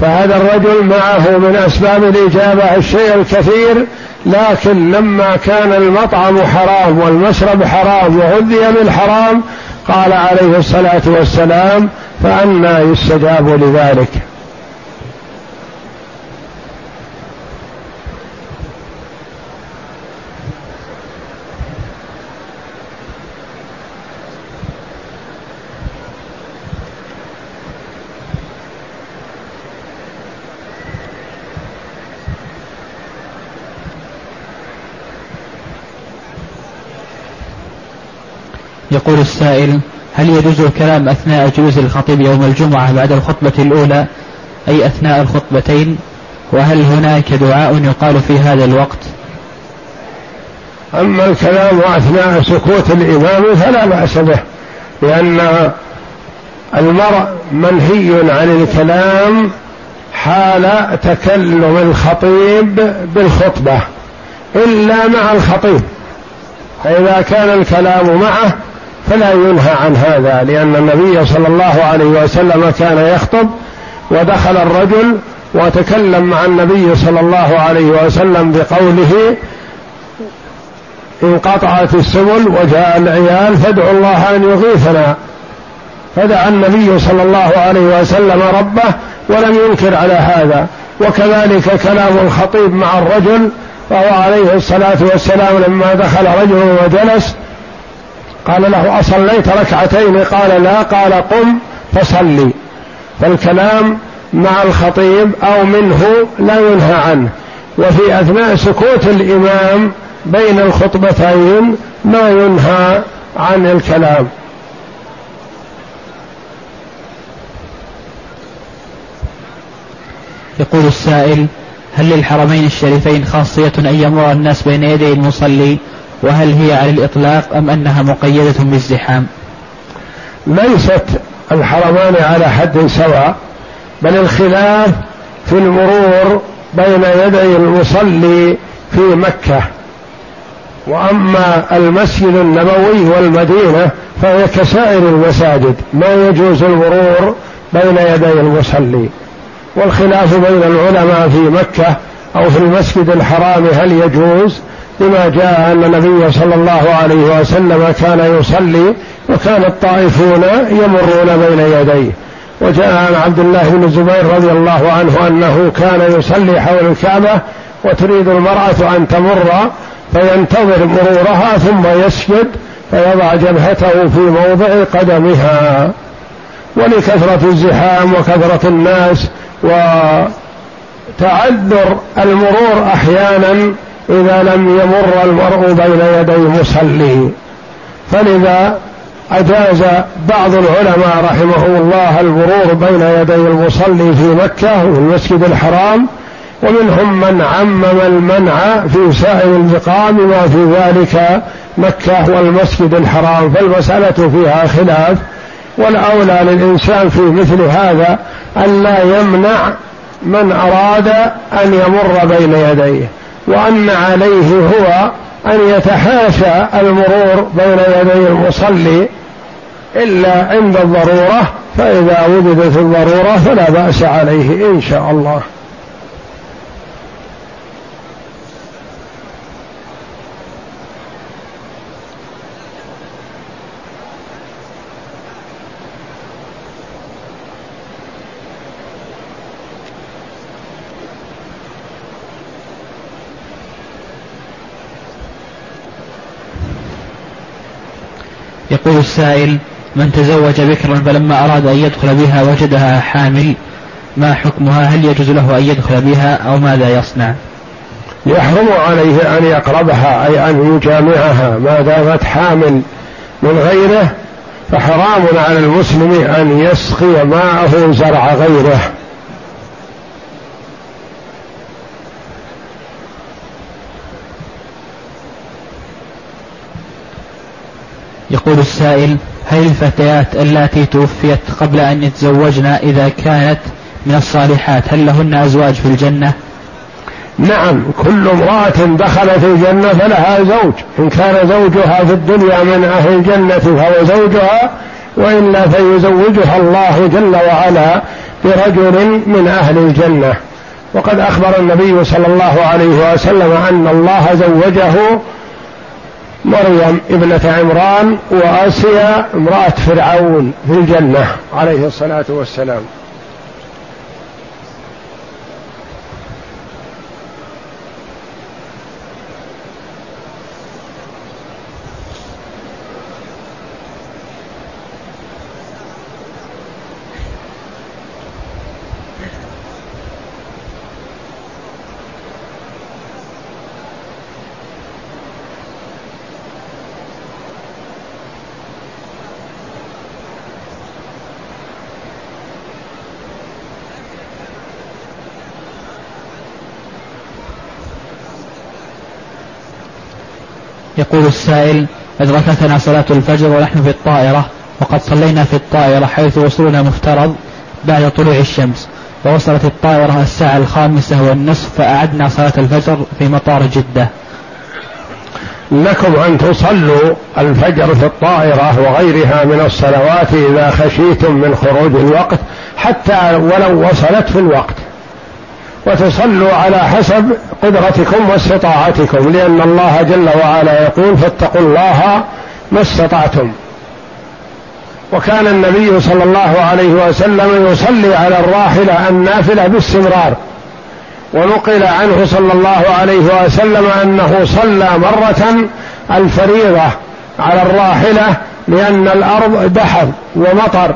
فهذا الرجل معه من أسباب الإجابة الشيء الكثير لكن لما كان المطعم حرام والمشرب حرام وغذي بالحرام قال عليه الصلاة والسلام فأنا يستجاب لذلك. يقول السائل هل يجوز الكلام أثناء جلوس الخطيب يوم الجمعة بعد الخطبة الأولى؟ أي أثناء الخطبتين؟ وهل هناك دعاء يقال في هذا الوقت؟ أما الكلام أثناء سكوت الإمام فلا بأس به لأن المرء منهي عن الكلام حال تكلم الخطيب بالخطبة إلا مع الخطيب فإذا كان الكلام معه فلا ينهى عن هذا لأن النبي صلى الله عليه وسلم كان يخطب ودخل الرجل وتكلم مع النبي صلى الله عليه وسلم بقوله انقطعت السبل وجاء العيال فادعوا الله أن يغيثنا. فدعا النبي صلى الله عليه وسلم ربه ولم ينكر على هذا. وكذلك كلام الخطيب مع الرجل فهو عليه الصلاة والسلام لما دخل رجل وجلس قال له أصليت ركعتين؟ قال لا. قال قم فصلي. فالكلام مع الخطيب أو منه لا ينهى عنه. وفي أثناء سكوت الإمام بين الخطبتين ما ينهى عن الكلام. يقول السائل هل للحرمين الشريفين خاصية أن يمر الناس بين يدي المصلي وهل هي على الإطلاق أم أنها مقيدة بالزحام؟ ليست الحرمان على حد سواء بل الخلاف في المرور بين يدي المصلي في مكة. وأما المسجد النبوي والمدينة فهي كسائر المساجد ما يجوز المرور بين يدي المصلي. والخلاف بين العلماء في مكة أو في المسجد الحرام هل يجوز؟ لما جاء أن النبي صلى الله عليه وسلم كان يصلي وكان الطائفون يمرون بين يديه. وجاء عن عبد الله بن الزبير رضي الله عنه أنه كان يصلي حول الكعبة وتريد المرأة أن تمر فينتظر مرورها ثم يسجد فيضع جبهته في موضع قدمها. ولكثرة الزحام وكثرة الناس وتعذر المرور أحيانا إذا لم يمر المرء بين يدي مصلي. فلذا أجاز بعض العلماء رحمهم الله المرور بين يدي المصلي في مكة وفي المسجد الحرام ومنهم من عمم المنع في سائر البقاع بما في ذلك مكة والمسجد الحرام. فالمسألة فيها خلاف والأولى للإنسان في مثل هذا ألا يمنع من أراد أن يمر بين يديه. وأن عليه هو أن يتحاشى المرور بين يدي المصلي إلا عند الضرورة فإذا وجدت الضرورة فلا بأس عليه إن شاء الله. يقول السائل من تزوج بكرا فلما أراد أن يدخل بها وجدها حامل ما حكمها؟ هل يجوز له أن يدخل بها أو ماذا يصنع؟ يحرم عليه أن يقربها أي أن يجامعها. ما دامت حامل من غيره فحرام على المسلم أن يسقي ماءه زرع غيره. يقول السائل هل الفتيات اللاتي توفيت قبل أن يتزوجن إذا كانت من الصالحات هل لهن أزواج في الجنة؟ نعم كل امرأة دخلت الجنة فلها زوج إن كان زوجها في الدنيا من أهل الجنة فهو زوجها وإلا فيزوجها الله جل وعلا برجل من أهل الجنة. وقد أخبر النبي صلى الله عليه وسلم أن الله زوجه مريم ابنة عمران وآسيا امرأة فرعون في الجنة عليه الصلاة والسلام. يقول السائل أدركتنا صلاة الفجر ونحن في الطائرة وقد صلينا في الطائرة حيث وصولنا مفترض بعد طلوع الشمس ووصلت الطائرة الساعة الخامسة والنصف فأعدنا صلاة الفجر في مطار جدة. لكم أن تصلوا الفجر في الطائرة وغيرها من الصلوات إذا خشيتم من خروج الوقت حتى ولو وصلت في الوقت. وتصلوا على حسب قدرتكم واستطاعتكم لأن الله جل وعلا يقول فاتقوا الله ما استطعتم. وكان النبي صلى الله عليه وسلم يصلي على الراحلة النافلة باستمرار ونقل عنه صلى الله عليه وسلم أنه صلى مرة الفريضة على الراحلة لأن الأرض دحض ومطر.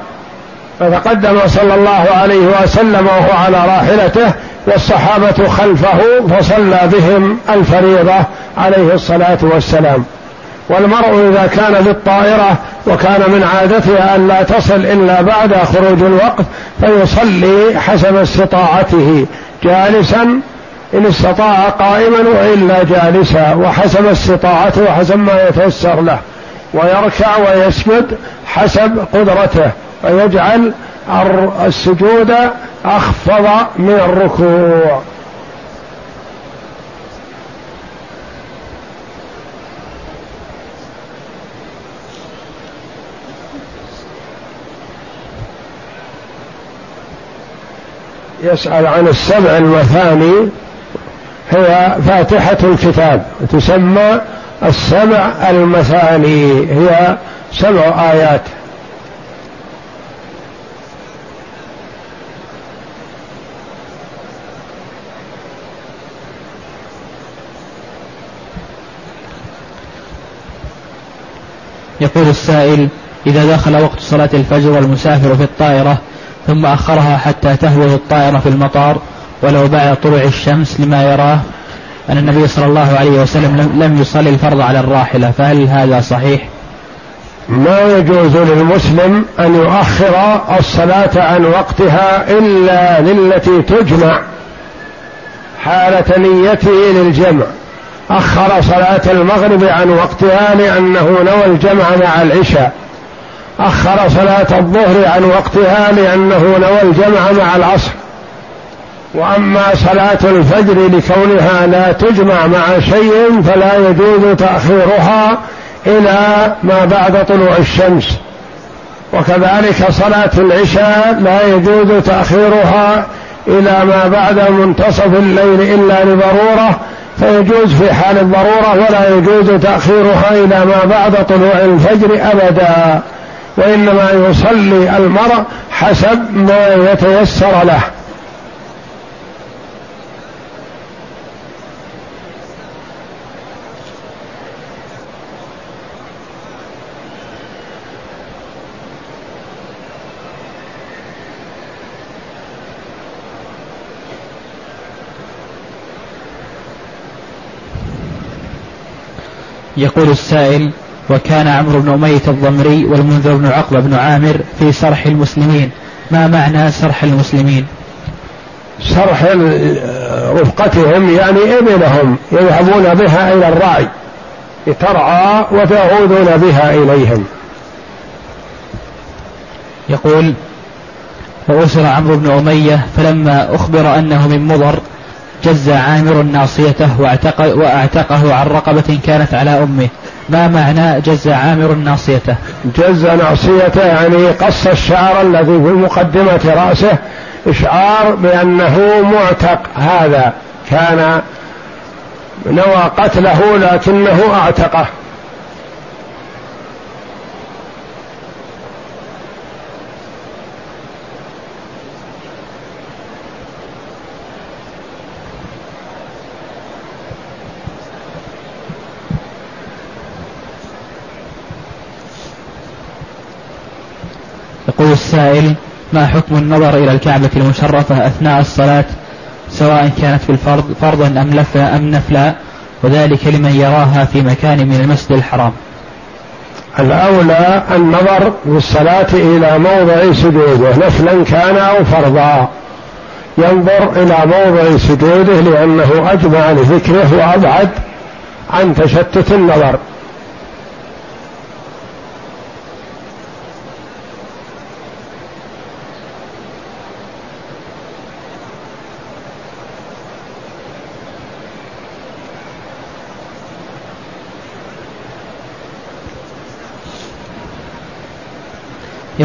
فتقدم صلى الله عليه وسلم وهو على راحلته والصحابة خلفه فصلى بهم الفريضة عليه الصلاة والسلام. والمرء إذا كان في الطائرة وكان من عادتها أن لا تصل إلا بعد خروج الوقت فيصلي حسب استطاعته جالسا إن استطاع قائما وإلا جالسا وحسب استطاعته وحسب ما يتيسر له ويركع ويسجد حسب قدرته. ويجعل السجود أخفض من الركوع. يسأل عن السبع المثاني هي فاتحة الكتاب تسمى السبع المثاني هي سبع آيات. يقول السائل إذا دخل وقت صلاة الفجر والمسافر في الطائرة ثم أخرها حتى تهوي الطائرة في المطار ولو بعد طلوع الشمس لما يراه أن النبي صلى الله عليه وسلم لم يصلي الفرض على الراحلة فهل هذا صحيح؟ ما يجوز للمسلم أن يؤخر الصلاة عن وقتها إلا للتي تجمع حالة نيته للجمع أخر صلاة المغرب عن وقتها لأنه نوى الجمع مع العشاء. أخر صلاة الظهر عن وقتها لأنه نوى الجمع مع العصر. وأما صلاة الفجر لكونها لا تجمع مع شيء فلا يجوز تأخيرها إلى ما بعد طلوع الشمس. وكذلك صلاة العشاء لا يجوز تأخيرها إلى ما بعد منتصف الليل إلا لضرورة فيجوز في حال الضرورة ولا يجوز تأخيرها إلى ما بعد طلوع الفجر أبدا وإنما يصلي المرء حسب ما يتيسر له. يقول السائل وكان عمرو بن أمية الضمري والمنذر بن عقبة بن عامر في سرح المسلمين. ما معنى سرح المسلمين؟ سرح رفقتهم يعني إبلهم يذهبون بها إلى الرعي لترعى وتعودون بها إليهم. يقول وأسر عمرو بن أمية فلما أخبر أنه من مضر جز عامر ناصيته واعتق واعتقه عن رقبة كانت على أمه. ما معنى جز عامر ناصيته؟ جز ناصيته يعني قص الشعر الذي في مقدمة رأسه إشعار بأنه معتق. هذا كان نوى قتله لكنه أعتقه. السائل ما حكم النظر إلى الكعبة المشرفة أثناء الصلاة؟ سواء كانت في الفرض فرضا أم لفلا أم نفلا وذلك لمن يراها في مكان من المسجد الحرام. الأولى النظر بالصلاة إلى موضع سجوده نفلا كان أو فرضا. ينظر إلى موضع سجوده لأنه أجمع لذكره وأبعد عن تشتت النظر.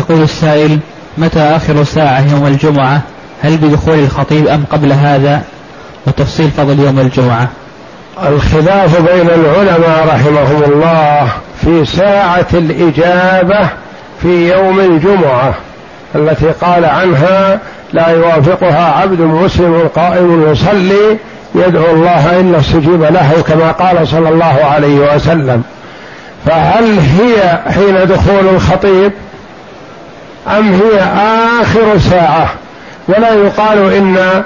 يقول السائل متى آخر ساعة يوم الجمعة؟ هل بدخول الخطيب أم قبل هذا؟ وتفصيل فضل يوم الجمعة. الخلاف بين العلماء رحمهم الله في ساعة الإجابة في يوم الجمعة التي قال عنها لا يوافقها عبد مسلم قائم يصلي يدعو الله إلا استجيب له كما قال صلى الله عليه وسلم. فهل هي حين دخول الخطيب أم هي آخر ساعة؟ ولا يقال إن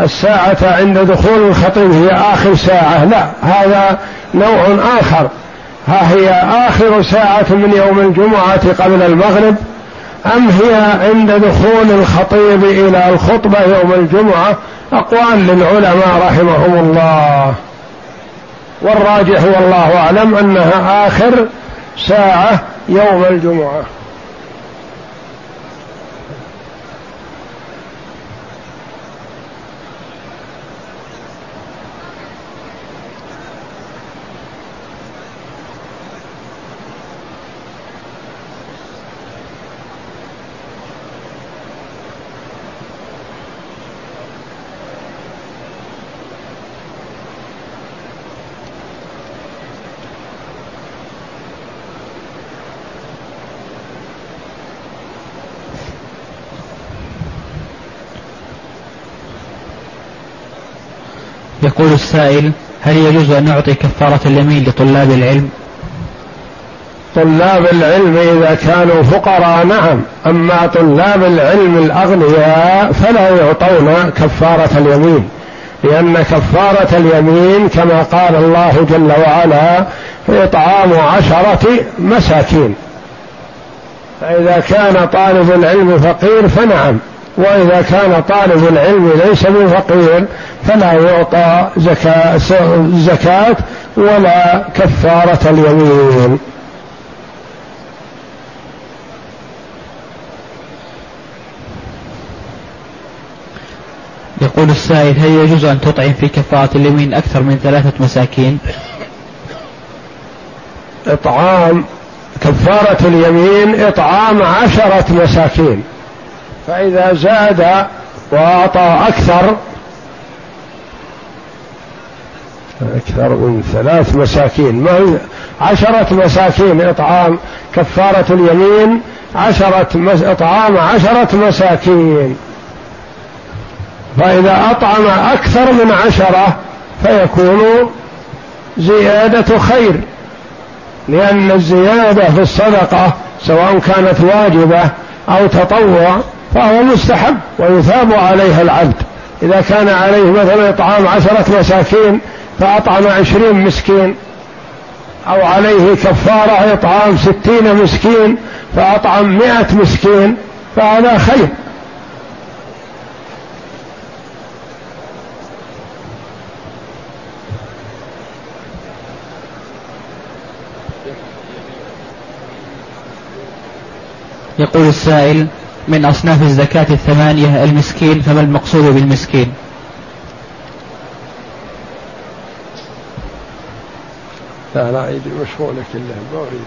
الساعة عند دخول الخطيب هي آخر ساعة. لا هذا نوع آخر. ها هي آخر ساعة من يوم الجمعة قبل المغرب؟ أم هي عند دخول الخطيب إلى الخطبة يوم الجمعة؟ أقوال للعلماء رحمهم الله. والراجح والله أعلم أنها آخر ساعة يوم الجمعة. يقول السائل هل يجوز أن نعطي كفارة اليمين لطلاب العلم؟ طلاب العلم إذا كانوا فقراء نعم. أما طلاب العلم الأغنياء فلا يعطون كفارة اليمين لأن كفارة اليمين كما قال الله جل وعلا إطعام عشرة مساكين. فإذا كان طالب العلم فقير فنعم. وإذا كان طالب العلم ليس بفقير فلا يعطى زكاة, زكاة ولا كفارة اليمين. يقول السائل هل يجوز أن تطعم في كفارة اليمين أكثر من ثلاثة مساكين؟ إطعام كفارة اليمين إطعام عشرة مساكين. فإذا زاد وأعطى أكثر أكثر من ثلاث مساكين ما عشرة مساكين إطعام كفارة اليمين عشرة مس... إطعام عشرة مساكين. فإذا أطعم أكثر من عشرة فيكون زيادة خير لأن الزيادة في الصدقة سواء كانت واجبة أو تطوع فهو مستحب ويثاب عليها العبد. إذا كان عليه مثلا إطعام عشرة مساكين فأطعم عشرين مسكين. أو عليه كفارة إطعام ستين مسكين فأطعم مئة مسكين فهذا خير. يقول السائل من أصناف الزكاة الثمانية المسكين فما المقصود بالمسكين لا لا يدري مشغولة كلها ما أريد.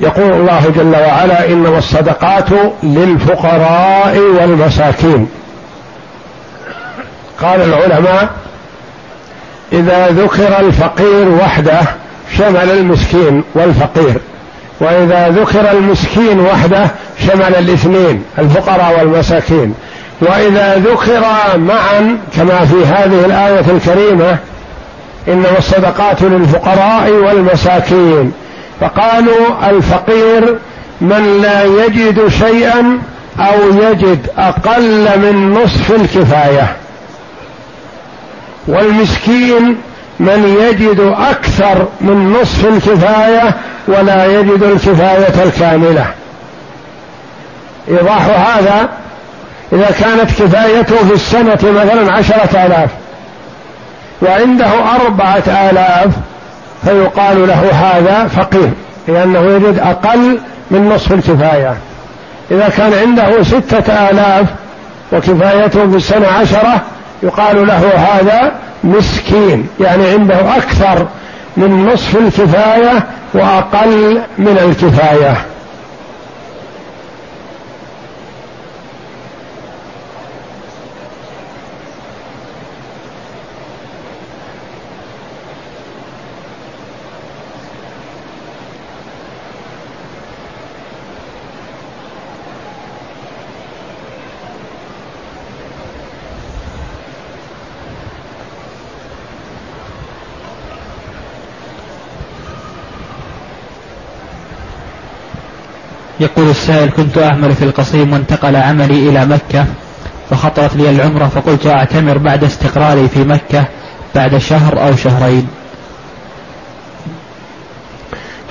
يقول الله جل وعلا إنما الصدقات للفقراء والمساكين قال العلماء إذا ذكر الفقير وحده شمل المسكين والفقير وإذا ذكر المسكين وحده شمل الاثنين الفقراء والمساكين. وإذا ذكر معا كما في هذه الآية الكريمة إنما الصدقات للفقراء والمساكين. فقالوا الفقير من لا يجد شيئا أو يجد أقل من نصف الكفاية. والمسكين من يجد أكثر من نصف الكفاية ولا يجد الكفاية الكاملة. إيضاح هذا إذا كانت كفايته في السنة مثلا عشرة آلاف وعنده أربعة آلاف فيقال له هذا فقير لأنه يجد أقل من نصف الكفاية. إذا كان عنده ستة آلاف وكفايته في السنة عشرة يقال له هذا مسكين يعني عنده أكثر من نصف الكفاية وأقل من الكفاية. يقول السائل كنت أعمل في القصيم وانتقل عملي إلى مكة فخطرت لي العمرة فقلت أعتمر بعد استقراري في مكة بعد شهر أو شهرين.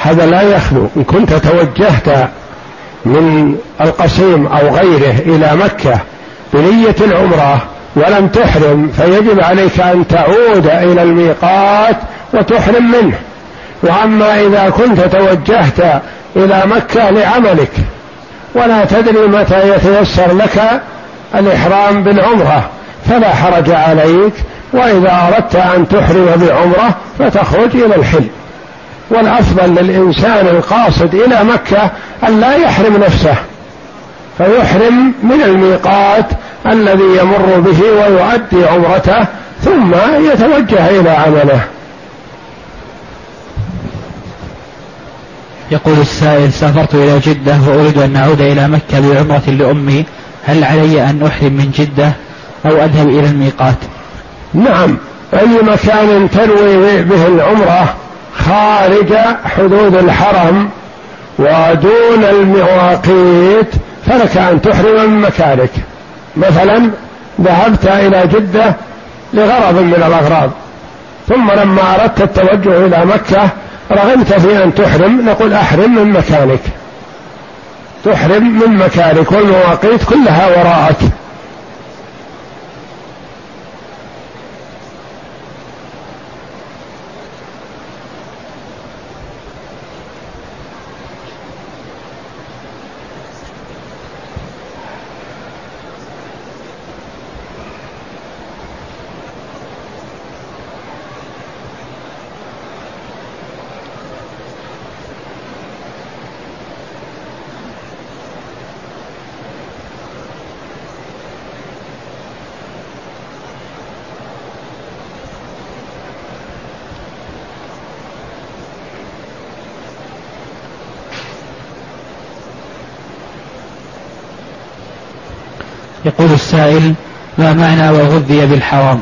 هذا لا يخلو. إن كنت توجهت من القصيم أو غيره إلى مكة بنية العمرة ولم تحرم فيجب عليك أن تعود إلى الميقات وتحرم منه. وأما إذا كنت توجهت إلى مكة لعملك. ولا تدري متى يتيسر لك الإحرام بالعمرة. فلا حرج عليك. وإذا أردت أن تحرم بعمرة فتخرج إلى الحل. والأفضل للإنسان القاصد إلى مكة أن لا يحرم نفسه. فيحرم من الميقات الذي يمر به ويؤدي عمرته ثم يتوجه إلى عمله. يقول السائل سافرت إلى جدة وأريد أن أعود إلى مكة بعمرة لأمي. هل علي أن أحرم من جدة أو أذهب إلى الميقات? نعم. أي مكان تنوي به العمرة خارج حدود الحرم ودون المواقيت فلك أن تحرم من مكانك. مثلا ذهبت إلى جدة لغرض من الأغراض. ثم لما أردت التوجه إلى مكة رغبت في أن تحرم نقول أحرم من مكانك. تحرم من مكانك والمواقيت كلها وراءك. يقول السائل ما معنى وغذي بالحرام؟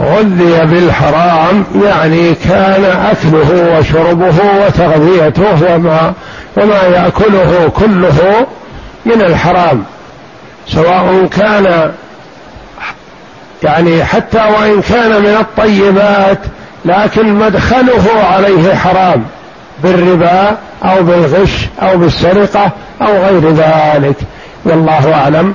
غذي بالحرام يعني كان أكله وشربه وتغذيته وما وما يأكله كله من الحرام. سواء كان يعني حتى وإن كان من الطيبات لكن مدخله عليه حرام بالربا أو بالغش أو بالسرقة أو غير ذلك. والله أعلم.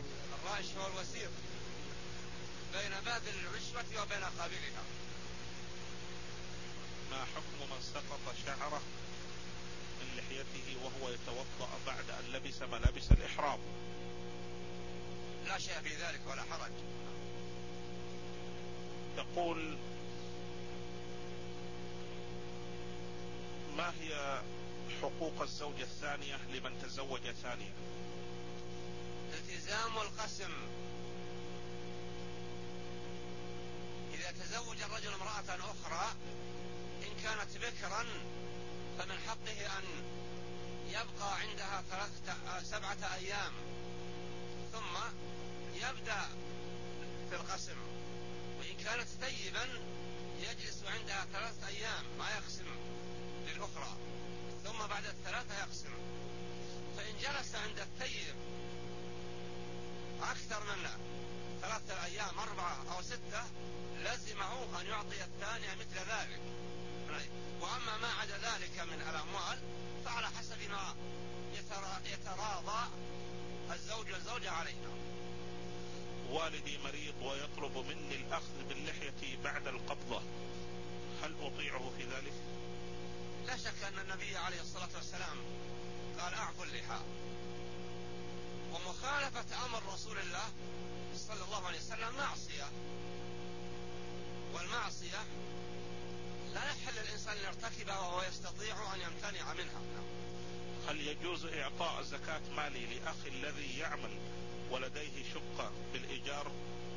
خيرا فمن حقه أن يبقى عندها ثلاثة سبعة أيام ثم يبدأ في القسم. وإن كانت طيبا يجلس عندها ثلاثة أيام ما يقسم للأخرى ثم بعد الثلاثة يقسم. فإن جلس عند الثيب أكثر من ثلاثة أيام أربعة أو ستة لزمه أن يعطي الثانية مثل ذلك. الغيب وأما ما عدا ذلك من الأموال فعلى حسب ما يتراضى الزوج والزوجة عليها والدي مريض ويطلب مني الأخذ باللحية بعد القبضة. هل أطيعه في ذلك؟ لا شك أن النبي عليه الصلاة والسلام قال أعفو اللحى. ومخالفة أمر رسول الله صلى الله عليه وسلم معصية. والمعصية لا يحل الإنسان أن يرتكبها وهو يستطيع أن يمتنع منها. نعم. هل يجوز إعطاء زكاة مالي لأخي الذي يعمل ولديه شقة بالإيجار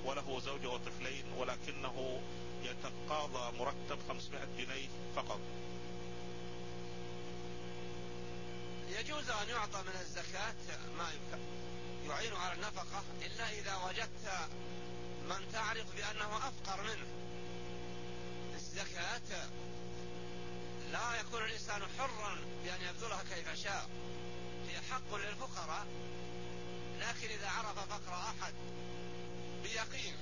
وله زوجة وطفلين ولكنه يتقاضى مرتب 500 جنيه فقط؟ يجوز أن يعطى من الزكاة ما يعين على النفقة إلا إذا وجدت من تعرف بأنه أفقر منه. الزكاة. لا يكون الإنسان حرا بأن يبذلها كيف شاء. هي حق للفقراء لكن إذا عرف فقر أحد بيقين